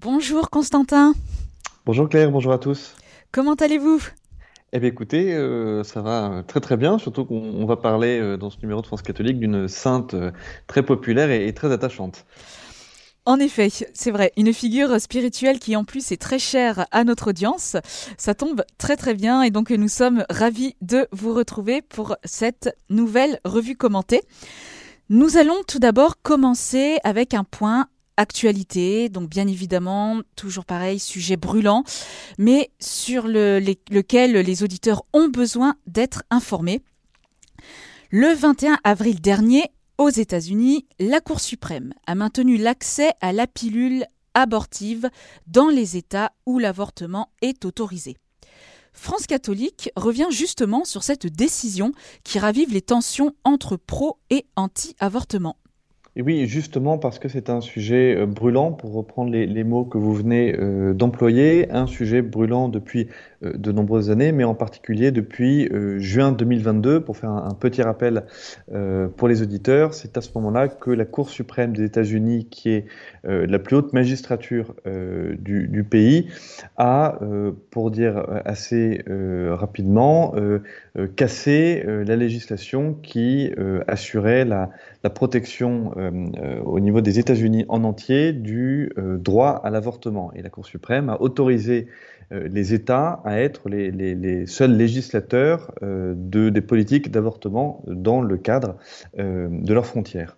Bonjour Constantin. Bonjour Claire, bonjour à tous. Comment allez-vous? Eh bien écoutez, euh, ça va très très bien, surtout qu'on va parler euh, dans ce numéro de France catholique d'une sainte euh, très populaire et, et très attachante. En effet, c'est vrai, une figure spirituelle qui en plus est très chère à notre audience. Ça tombe très très bien et donc nous sommes ravis de vous retrouver pour cette nouvelle revue commentée. Nous allons tout d'abord commencer avec un point actualité, donc bien évidemment, toujours pareil, sujet brûlant, mais sur lequel les auditeurs ont besoin d'être informés. Le 21 avril dernier, aux États-Unis, la Cour suprême a maintenu l'accès à la pilule abortive dans les États où l'avortement est autorisé. France catholique revient justement sur cette décision qui ravive les tensions entre pro et anti-avortement. Et oui, justement parce que c'est un sujet euh, brûlant, pour reprendre les, mots que vous venez euh, d'employer, un sujet brûlant depuis de nombreuses années, mais en particulier depuis euh, juin 2022. Pour faire un, petit rappel euh, pour les auditeurs, c'est à ce moment-là que la Cour suprême des États-Unis, qui est euh, la plus haute magistrature euh, du, pays, a, euh, pour dire euh, assez euh, rapidement, euh, euh, cassé euh, la législation qui euh, assurait la, protection euh, euh, au niveau des États-Unis en entier du euh, droit à l'avortement. Et la Cour suprême a autorisé euh, les États à être les seuls législateurs euh, de, des politiques d'avortement dans le cadre euh, de leurs frontières.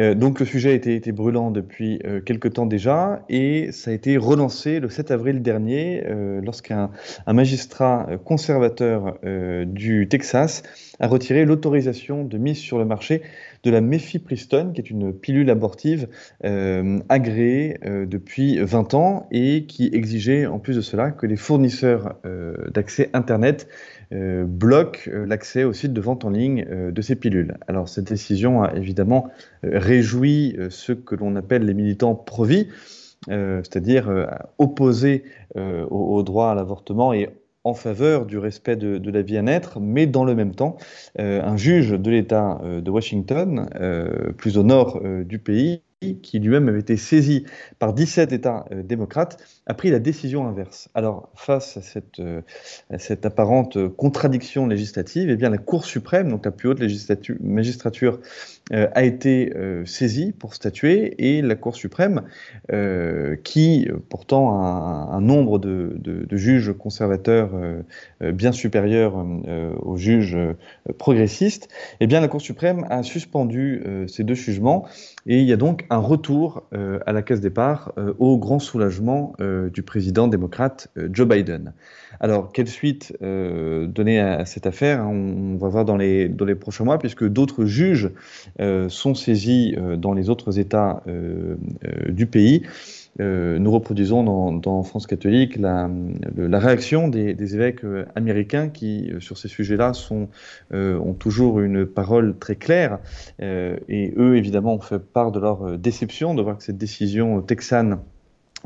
Euh, donc le sujet a été, été brûlant depuis euh, quelque temps déjà et ça a été relancé le 7 avril dernier euh, lorsqu'un un magistrat conservateur du Texas a retiré l'autorisation de mise sur le marché de la mifepristone, qui est une pilule abortive agréée depuis 20 ans et qui exigeait en plus de cela que les fournisseurs d'accès Internet euh, bloquent euh, l'accès au site de vente en ligne euh, de ces pilules. Alors cette décision a évidemment réjoui ceux que l'on appelle les militants pro-vie, c'est-à-dire opposés au, droit à l'avortement et en faveur du respect de, la vie à naître, mais dans le même temps, un juge de l'État de Washington, plus au nord du pays, qui lui-même avait été saisi par 17 États euh, démocrates, a pris la décision inverse. Alors, face à cette, euh, apparente euh, contradiction législative, eh bien, la Cour suprême, donc la plus haute magistrature, a été euh, saisie pour statuer, et la Cour suprême, euh, qui euh, pourtant a un, nombre de, de- juges conservateurs euh, euh, bien supérieur euh, aux juges euh, progressistes, eh bien, la Cour suprême a suspendu euh, ces deux jugements, et il y a donc un retour euh, à la case départ euh, au grand soulagement euh, du président démocrate euh, Joe Biden. Alors, quelle suite euh, donner à, cette affaire hein, on, on va voir dans les, dans les prochains mois, puisque d'autres juges euh, sont saisis euh, dans les autres États euh, euh, du pays. Euh, nous reproduisons dans, France catholique la, réaction des, évêques euh, américains qui, euh, sur ces sujets-là, euh, ont toujours une parole très claire. Euh, et eux, évidemment, ont fait part de leur euh, déception de voir que cette décision euh, texane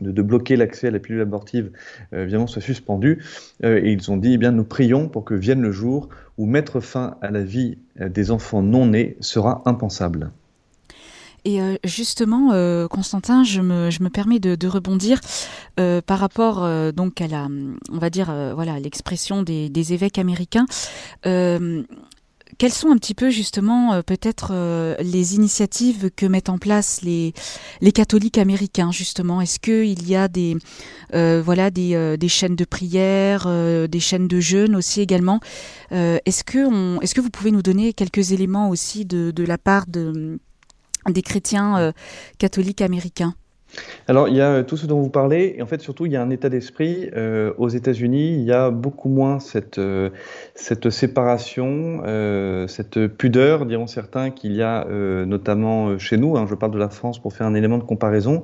de, bloquer l'accès à la pilule abortive, euh, évidemment, soit suspendue. Euh, et ils ont dit, eh bien, nous prions pour que vienne le jour où mettre fin à la vie euh, des enfants non nés sera impensable. Et euh, justement, Constantin, je me, permets de, rebondir par rapport donc à la, on va dire, voilà, l'expression des évêques américains. Quelles sont un petit peu justement euh, peut-être euh, les initiatives que mettent en place les, les catholiques américains justement? Est-ce qu'il y a des euh, voilà des, des chaînes de prière, des chaînes de jeûne aussi également? Est-ce que est-ce que vous pouvez nous donner quelques éléments aussi de, de la part de des chrétiens catholiques américains? Alors, il y a euh, tout ce dont vous parlez, et en fait, surtout, il y a un état d'esprit. euh, aux États-Unis, il y a beaucoup moins cette, euh, cette séparation, cette pudeur, diront certains, qu'il y a notamment chez nous. hein, je parle de la France pour faire un élément de comparaison.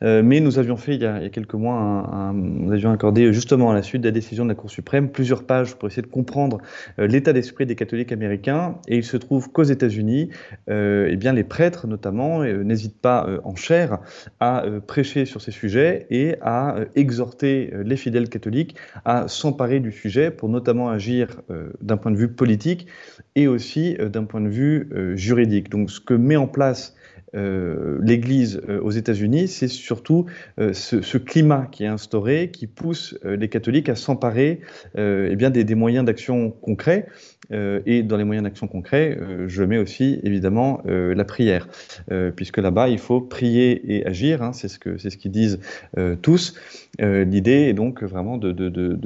Mais nous avions fait, il y a, quelques mois, nous avions accordé justement à la suite de la décision de la Cour suprême plusieurs pages pour essayer de comprendre l'état d'esprit des catholiques américains. Et il se trouve qu'aux États-Unis, eh bien, les prêtres, notamment, n'hésitent pas en chair à euh, prêcher sur ces sujets et à euh, exhorter euh, les fidèles catholiques à s'emparer du sujet pour notamment agir d'un point de vue politique et aussi d'un point de vue juridique. Donc ce que met en place l'Église aux États-Unis, c'est surtout ce, climat qui est instauré, qui pousse les catholiques à s'emparer eh des, moyens d'action concrets. et dans les moyens d'action concrets, je mets aussi évidemment la prière, puisque là-bas il faut prier et agir. Hein, c'est ce c'est ce qu'ils disent tous. L'idée est donc vraiment de, de, de,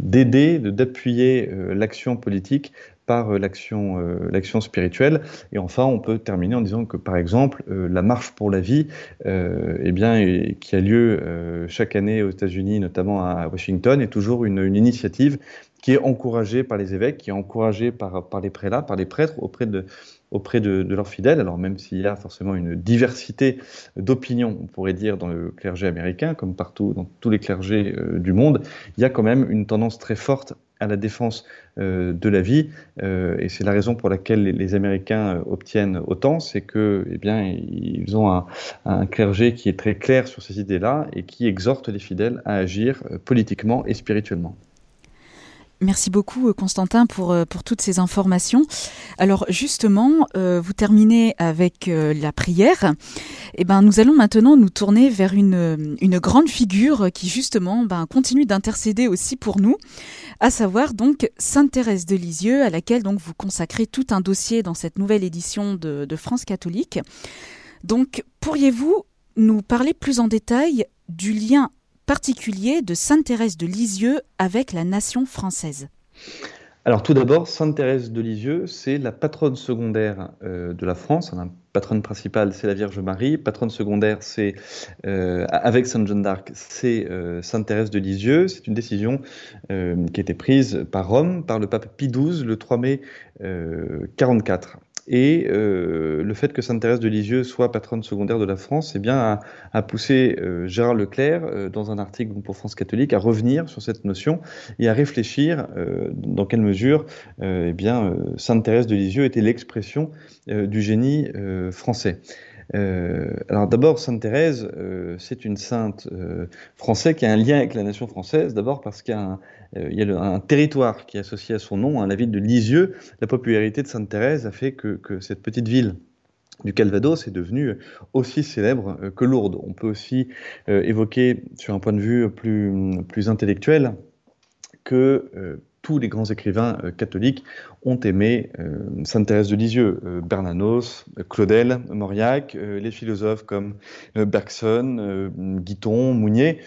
d'aider, d'appuyer l'action politique euh, l'action euh, l'action spirituelle. Et enfin, on peut terminer en disant que, par exemple, euh, la marche pour la vie, eh bien, qui a lieu chaque année aux États-Unis, notamment à Washington, est toujours une, initiative qui est encouragée par les évêques, qui est encouragée par, par les prélats, par les prêtres auprès de, auprès de, leurs fidèles. Alors même s'il y a forcément une diversité d'opinions, on pourrait dire, dans le clergé américain, comme partout dans tous les clergés du monde, il y a quand même une tendance très forte à la défense euh, de la vie. Euh, et c'est la raison pour laquelle les, Américains euh, obtiennent autant, c'est que, eh bien, ils ont un, un, clergé qui est très clair sur ces idées-là et qui exhorte les fidèles à agir politiquement et spirituellement. Merci beaucoup euh, Constantin pour, euh, pour toutes ces informations. Alors justement, euh, vous terminez avec la prière. Et eh ben, nous allons maintenant nous tourner vers une, une grande figure qui justement ben, continue d'intercéder aussi pour nous, à savoir donc Sainte Thérèse de Lisieux, à laquelle donc vous consacrez tout un dossier dans cette nouvelle édition de, de France catholique. Donc pourriez-vous nous parler plus en détail du lien particulier de Sainte Thérèse de Lisieux avec la nation française alors tout d'abord, Sainte Thérèse de Lisieux, c'est la patronne secondaire euh, de la France. La patronne principale, c'est la Vierge Marie. Patronne secondaire, c'est euh, avec Sainte Jeanne d'Arc, c'est euh, Sainte Thérèse de Lisieux. C'est une décision qui a été prise par Rome, par le pape Pie XII, le 3 mai 44. Et euh, le fait que Sainte-Thérèse de Lisieux soit patronne secondaire de la France, eh bien, a, poussé euh, Gérard Leclerc, euh, dans un article pour France catholique, à revenir sur cette notion et à réfléchir dans quelle mesure eh bien, Sainte-Thérèse de Lisieux était l'expression du génie français. Euh, alors d'abord, Sainte Thérèse, euh, c'est une sainte euh, française qui a un lien avec la nation française, d'abord parce qu'il y a, un, territoire qui est associé à son nom, hein, la ville de Lisieux. La popularité de Sainte Thérèse a fait que, cette petite ville du Calvados est devenue aussi célèbre que Lourdes. On peut aussi évoquer, sur un point de vue plus intellectuel, que tous les grands écrivains euh, catholiques ont aimé euh, Sainte Thérèse de Lisieux, euh, Bernanos, Claudel, Mauriac, les philosophes comme Bergson, Guiton, Mounier.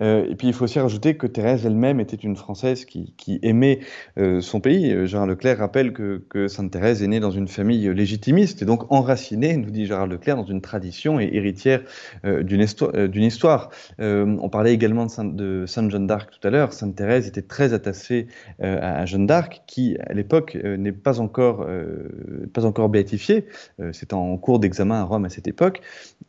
Et puis il faut aussi rajouter que Thérèse elle-même était une Française qui, aimait son pays. Gérard Leclerc rappelle que, Sainte Thérèse est née dans une famille légitimiste et donc enracinée, nous dit Gérard Leclerc, dans une tradition et héritière d'une histoire. on parlait également de Sainte, de Sainte Jeanne d'Arc tout à l'heure. Sainte Thérèse était très attachée à Jeanne d'Arc, qui à l'époque n'est pas encore pas encore béatifiée. C'est en cours d'examen à Rome à cette époque,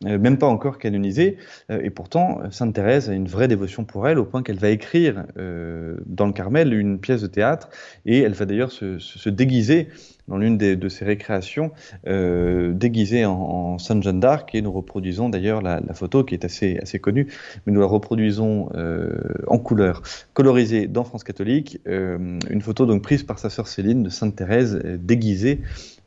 même pas encore canonisée. et pourtant, Sainte Thérèse a une vraie dévotion pour elle, au point qu'elle va écrire euh, dans le Carmel une pièce de théâtre, et elle va d'ailleurs se, déguiser dans l'une de ses récréations, euh, déguisée en, Sainte Jeanne d'Arc, et nous reproduisons d'ailleurs la, photo qui est assez, assez connue, mais nous la reproduisons euh, en couleur, colorisée dans France catholique, une photo donc prise par sa sœur Céline de Sainte Thérèse déguisée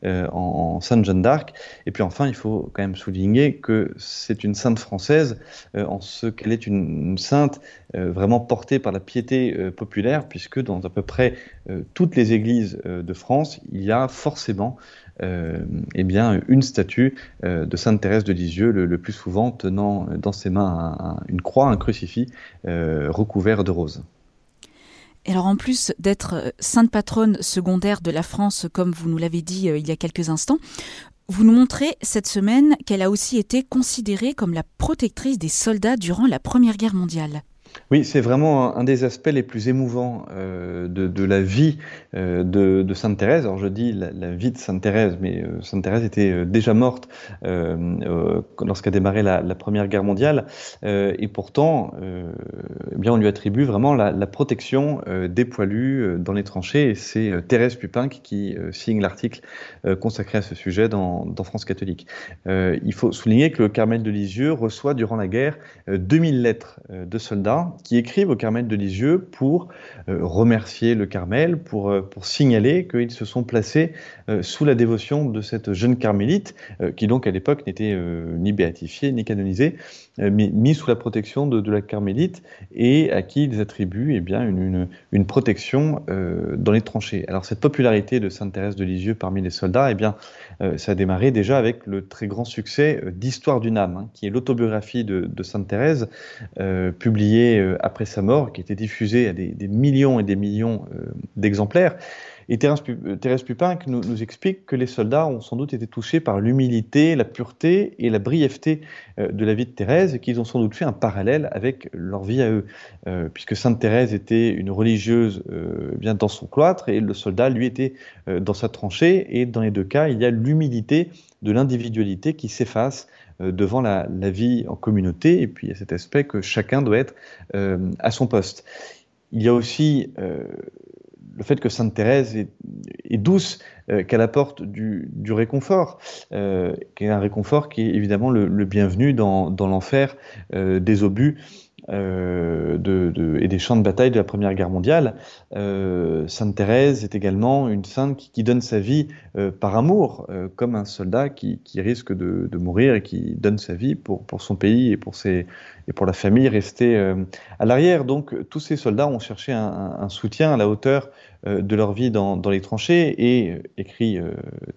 euh, en, Sainte Jeanne d'Arc. Et puis enfin, il faut quand même souligner que c'est une sainte française euh, en ce qu'elle est une, sainte euh, vraiment portée par la piété populaire, puisque dans à peu près toutes les églises de France, il y a forcément eh bien, une statue de Sainte Thérèse de Lisieux, le, plus souvent tenant dans ses mains une croix, un crucifix recouvert de roses. Et alors en plus d'être euh, sainte patronne secondaire de la France, comme vous nous l'avez dit euh, il y a quelques instants, vous nous montrez cette semaine qu'elle a aussi été considérée comme la protectrice des soldats durant la Première Guerre mondiale. Oui, c'est vraiment un, des aspects les plus émouvants euh, de, la vie euh, de, Sainte Thérèse. Alors je dis la, vie de Sainte Thérèse, mais euh, Sainte Thérèse était déjà morte lorsqu'a démarré la, Première Guerre mondiale, et pourtant, eh bien, on lui attribue vraiment la, protection des poilus dans les tranchées. Et c'est Thérèse Pupin qui, signe l'article consacré à ce sujet dans, dans France catholique. il faut souligner que le Carmel de Lisieux reçoit durant la guerre 2000 lettres de soldats qui écrivent au Carmel de Lisieux pour remercier le Carmel, pour, pour signaler qu'ils se sont placés sous la dévotion de cette jeune carmélite, qui donc à l'époque n'était ni béatifiée ni canonisée, mis, mis, sous la protection de, la carmélite et à qui ils attribuent eh bien, une, une, protection dans les tranchées. Alors cette popularité de Sainte Thérèse de Lisieux parmi les soldats, eh bien, ça a démarré déjà avec le très grand succès d'Histoire d'une âme, hein, qui est l'autobiographie de, Sainte Thérèse, euh, publiée euh, après sa mort, qui était diffusée à des, millions et des millions euh, d'exemplaires. Et Thérèse, Thérèse Pupin nous, explique que les soldats ont sans doute été touchés par l'humilité, la pureté et la brièveté de la vie de Thérèse, et qu'ils ont sans doute fait un parallèle avec leur vie à eux, euh, puisque Sainte Thérèse était une religieuse euh, bien dans son cloître, et le soldat, lui, était euh, dans sa tranchée, et dans les deux cas, il y a l'humilité de l'individualité qui s'efface devant la, vie en communauté, et puis il y a cet aspect que chacun doit être à son poste. Il y a aussi le fait que Sainte Thérèse est, douce, euh, qu'elle apporte du, réconfort, euh, qui est un réconfort qui est évidemment le, bienvenu dans, l'enfer euh, des obus euh, et des champs de bataille de la Première Guerre mondiale. Euh, sainte Thérèse est également une sainte qui, donne sa vie euh, par amour, euh, comme un soldat qui, risque de, mourir et qui donne sa vie pour, son pays et pour, la famille restée à l'arrière. Donc tous ces soldats ont cherché un, soutien à la hauteur de leur vie dans, les tranchées et, écrit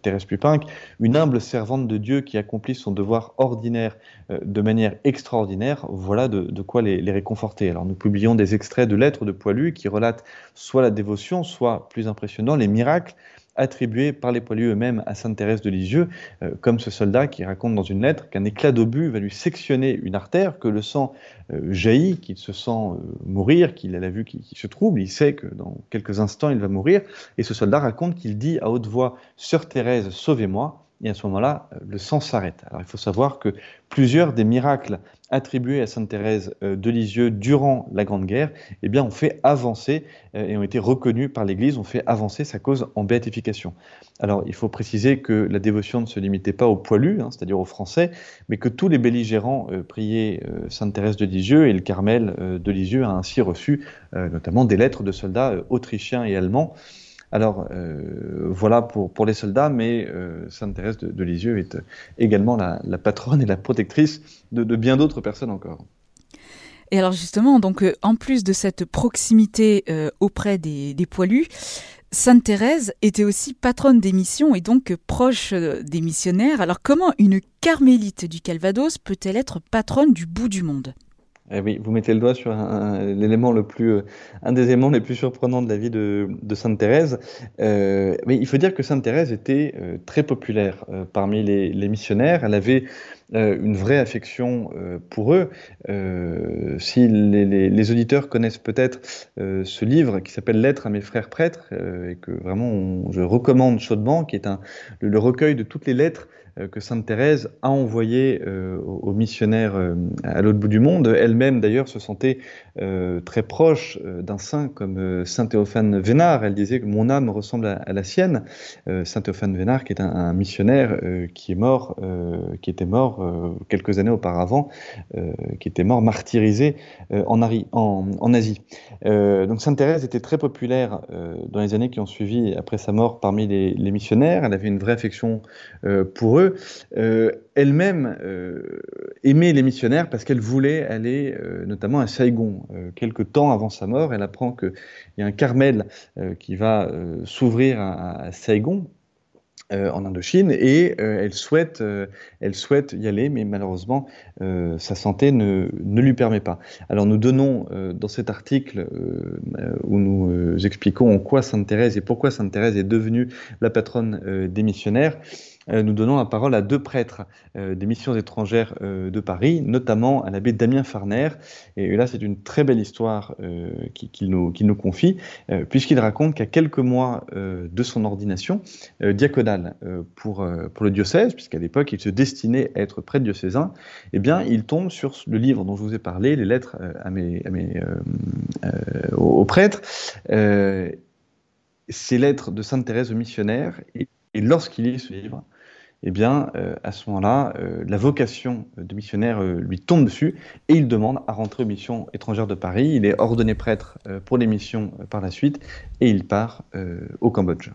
Thérèse Pupin, une humble servante de Dieu qui accomplit son devoir ordinaire de manière extraordinaire, voilà de, quoi les les, réconforter. Alors nous publions des extraits de lettres de Poilus qui relatent soit la dévotion, soit plus impressionnant, les miracles attribués par les poilus eux-mêmes à Sainte Thérèse de Lisieux, euh, comme ce soldat qui raconte dans une lettre qu'un éclat d'obus va lui sectionner une artère, que le sang euh, jaillit, qu'il se sent euh, mourir, qu'il a la vue qui, qui, se trouble, il sait que dans quelques instants il va mourir, et ce soldat raconte qu'il dit à haute voix Sœur Thérèse, sauvez-moi, et à ce moment-là, le sang s'arrête. Alors il faut savoir que plusieurs des miracles attribués à Sainte Thérèse euh, de Lisieux durant la Grande Guerre, eh bien, ont fait avancer euh, et ont été reconnus par l'Église, ont fait avancer sa cause en béatification. Alors, il faut préciser que la dévotion ne se limitait pas aux poilus, hein, c'est-à-dire aux Français, mais que tous les belligérants euh, priaient Sainte Thérèse de Lisieux et le Carmel euh, de Lisieux a ainsi reçu notamment des lettres de soldats autrichiens et allemands. Alors euh, voilà pour, pour les soldats, mais euh, Sainte Thérèse de, Lisieux est également la, patronne et la protectrice de, bien d'autres personnes encore. Et alors justement, donc euh, en plus de cette proximité euh, auprès des, des poilus, Sainte Thérèse était aussi patronne des missions et donc proche euh, des missionnaires. Alors comment une carmélite du Calvados peut-elle être patronne du bout du monde? Eh oui, vous mettez le doigt sur l'élément le plus, euh, un des éléments les plus surprenants de la vie de, Sainte Thérèse. Euh, mais il faut dire que Sainte Thérèse était euh, très populaire euh, parmi les, les, missionnaires. Elle avait une vraie affection euh, pour eux. si les, auditeurs connaissent peut-être ce livre qui s'appelle Lettres à mes frères prêtres et que vraiment je recommande chaudement, qui est le, recueil de toutes les lettres euh, que Sainte Thérèse a envoyé euh, aux missionnaires euh, à l'autre bout du monde. Elle-même, d'ailleurs, se sentait euh, très proche euh, d'un saint comme euh, Saint Théophane Vénard. Elle disait que mon âme ressemble à, à la sienne. saint Théophane Vénard, qui est un, un missionnaire qui est mort, qui était mort quelques années auparavant, qui était mort martyrisé en, Ari, en, Asie. donc Sainte Thérèse était très populaire dans les années qui ont suivi après sa mort parmi les, missionnaires. Elle avait une vraie affection pour eux elle-même euh, aimait les missionnaires parce qu'elle voulait aller euh, notamment à Saigon. Euh, quelques temps avant sa mort, elle apprend qu'il y a un Carmel euh, qui va euh, s'ouvrir à, à, Saigon. En Indochine et elle souhaite, elle souhaite y aller, mais malheureusement sa santé ne, ne lui permet pas. Alors nous donnons dans cet article où nous expliquons en quoi Sainte Thérèse et pourquoi Sainte Thérèse est devenue la patronne des missionnaires, Euh, nous donnons la parole à deux prêtres euh, des missions étrangères euh, de Paris, notamment à l'abbé Damien Farner. Et là, c'est une très belle histoire qu'il qui nous, confie, puisqu'il raconte qu'à quelques mois de son ordination diaconale pour, le diocèse, puisqu'à l'époque, il se destinait à être prêtre diocésain, eh bien, il tombe sur le livre dont je vous ai parlé, les lettres aux prêtres. ces lettres de Sainte Thérèse aux missionnaires, et lorsqu'il lit ce livre, eh bien, à ce moment-là, la vocation de missionnaire lui tombe dessus et il demande à rentrer aux missions étrangères de Paris. Il est ordonné prêtre pour les missions par la suite et il part au Cambodge.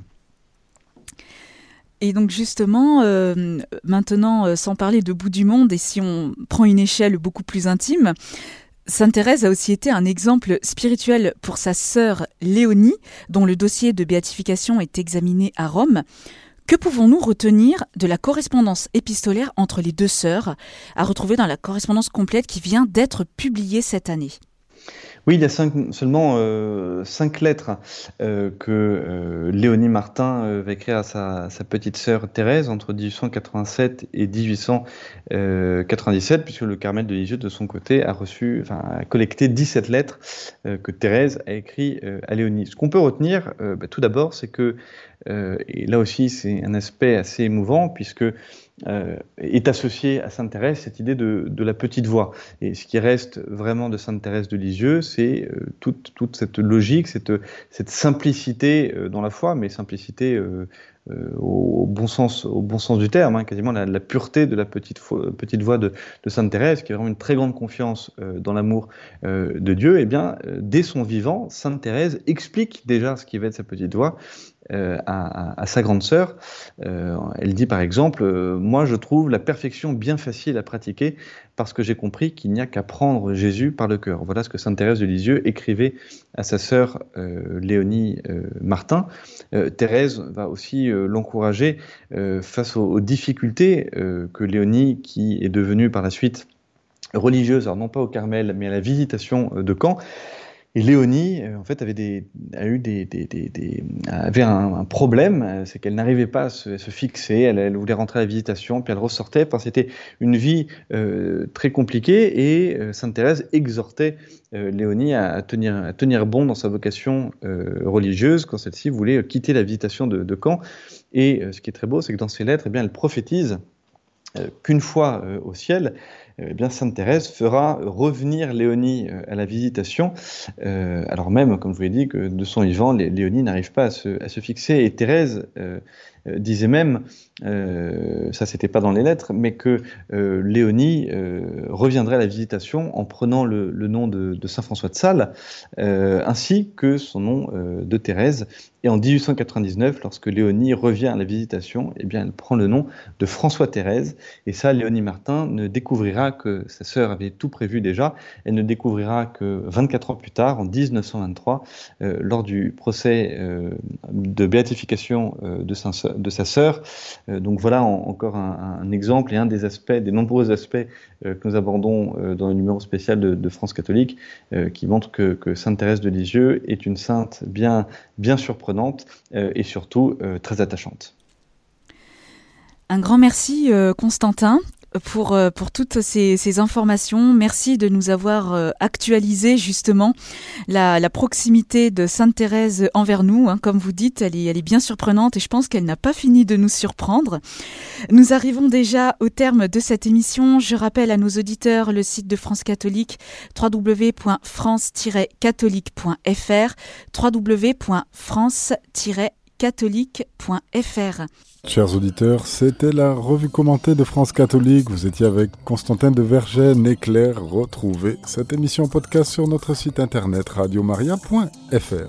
Et donc justement, euh, maintenant, euh, sans parler de bout du monde, et si on prend une échelle beaucoup plus intime, Sainte Thérèse a aussi été un exemple spirituel pour sa sœur Léonie, dont le dossier de béatification est examiné à Rome. Que pouvons-nous retenir de la correspondance épistolaire entre les deux sœurs, à retrouver dans la correspondance complète qui vient d'être publiée cette année? Oui, il y a seulement euh, cinq lettres euh, que euh, Léonie Martin va écrire à sa, petite sœur Thérèse entre 1887 et 1897, puisque le Carmel de Lisieux, de son côté, a reçu, enfin, a collecté 17 lettres que Thérèse a écrites à Léonie. Ce qu'on peut retenir, bah, tout d'abord, c'est que, et là aussi c'est un aspect assez émouvant, puisque euh, est associée à Sainte Thérèse cette idée de, la petite voix. Et ce qui reste vraiment de Sainte Thérèse de Lisieux, c'est euh, toute, cette logique, cette, simplicité euh, dans la foi, mais simplicité au, bon sens, au bon sens du terme, hein, quasiment la, pureté de la petite, petite voix de, Sainte Thérèse, qui a vraiment une très grande confiance dans l'amour de Dieu. Et eh bien, dès son vivant, Sainte Thérèse explique déjà ce qui va être sa petite voix euh, à, sa grande sœur. Euh, elle dit par exemple, euh, moi je trouve la perfection bien facile à pratiquer parce que j'ai compris qu'il n'y a qu'à prendre Jésus par le cœur. Voilà ce que Sainte Thérèse de Lisieux écrivait à sa sœur Léonie Martin. Thérèse va aussi l'encourager face aux, aux difficultés que Léonie, qui est devenue par la suite religieuse, alors non pas au Carmel, mais à la visitation de Caen, et Léonie, euh, en fait, avait, eu un, problème, euh, c'est qu'elle n'arrivait pas à se, fixer. Elle, voulait rentrer à la visitation, puis elle ressortait. Que c'était une vie euh, très compliquée. Et Sainte Thérèse exhortait Léonie à, tenir, bon dans sa vocation religieuse quand celle-ci voulait quitter la visitation de, de Caen. Et ce qui est très beau, c'est que dans ses lettres, eh bien, elle prophétise qu'une fois au ciel, eh bien, Sainte Thérèse fera revenir Léonie euh, à la visitation, euh, alors même, comme je vous l'ai dit, que de son vivant, Léonie n'arrive pas à se, à se, fixer. Et Thérèse euh, euh, disait même, euh, ça c'était pas dans les lettres, mais que euh, Léonie reviendrait à la visitation en prenant le, nom de, Saint François de Sales, ainsi que son nom de Thérèse. Et en 1899, lorsque Léonie revient à la visitation, eh bien, elle prend le nom de François Thérèse. Et ça, Léonie Martin ne découvrira que sa sœur avait tout prévu déjà. Elle ne découvrira que 24 ans plus tard, en 1923, lors du procès de béatification de Saint de sa sœur. Euh, donc voilà encore un, exemple et un des aspects, des nombreux aspects euh, que nous abordons euh, dans le numéro spécial de, France catholique, qui montre que, Sainte Thérèse de Lisieux est une sainte bien, bien surprenante et surtout très attachante. Un grand merci Constantin pour, euh, pour toutes ces, ces, informations. Merci de nous avoir euh, actualisé justement la, la, proximité de Sainte Thérèse envers nous. Hein. Comme vous dites, elle est, elle est bien surprenante et je pense qu'elle n'a pas fini de nous surprendre. Nous arrivons déjà au terme de cette émission. Je rappelle à nos auditeurs le site de France Catholique www.france-catholique.fr www.france-catholique.fr Chers auditeurs, c'était la revue commentée de France Catholique. Vous étiez avec Constantin de Vergennes et Claire. Retrouvez cette émission podcast sur notre site internet radiomaria.fr.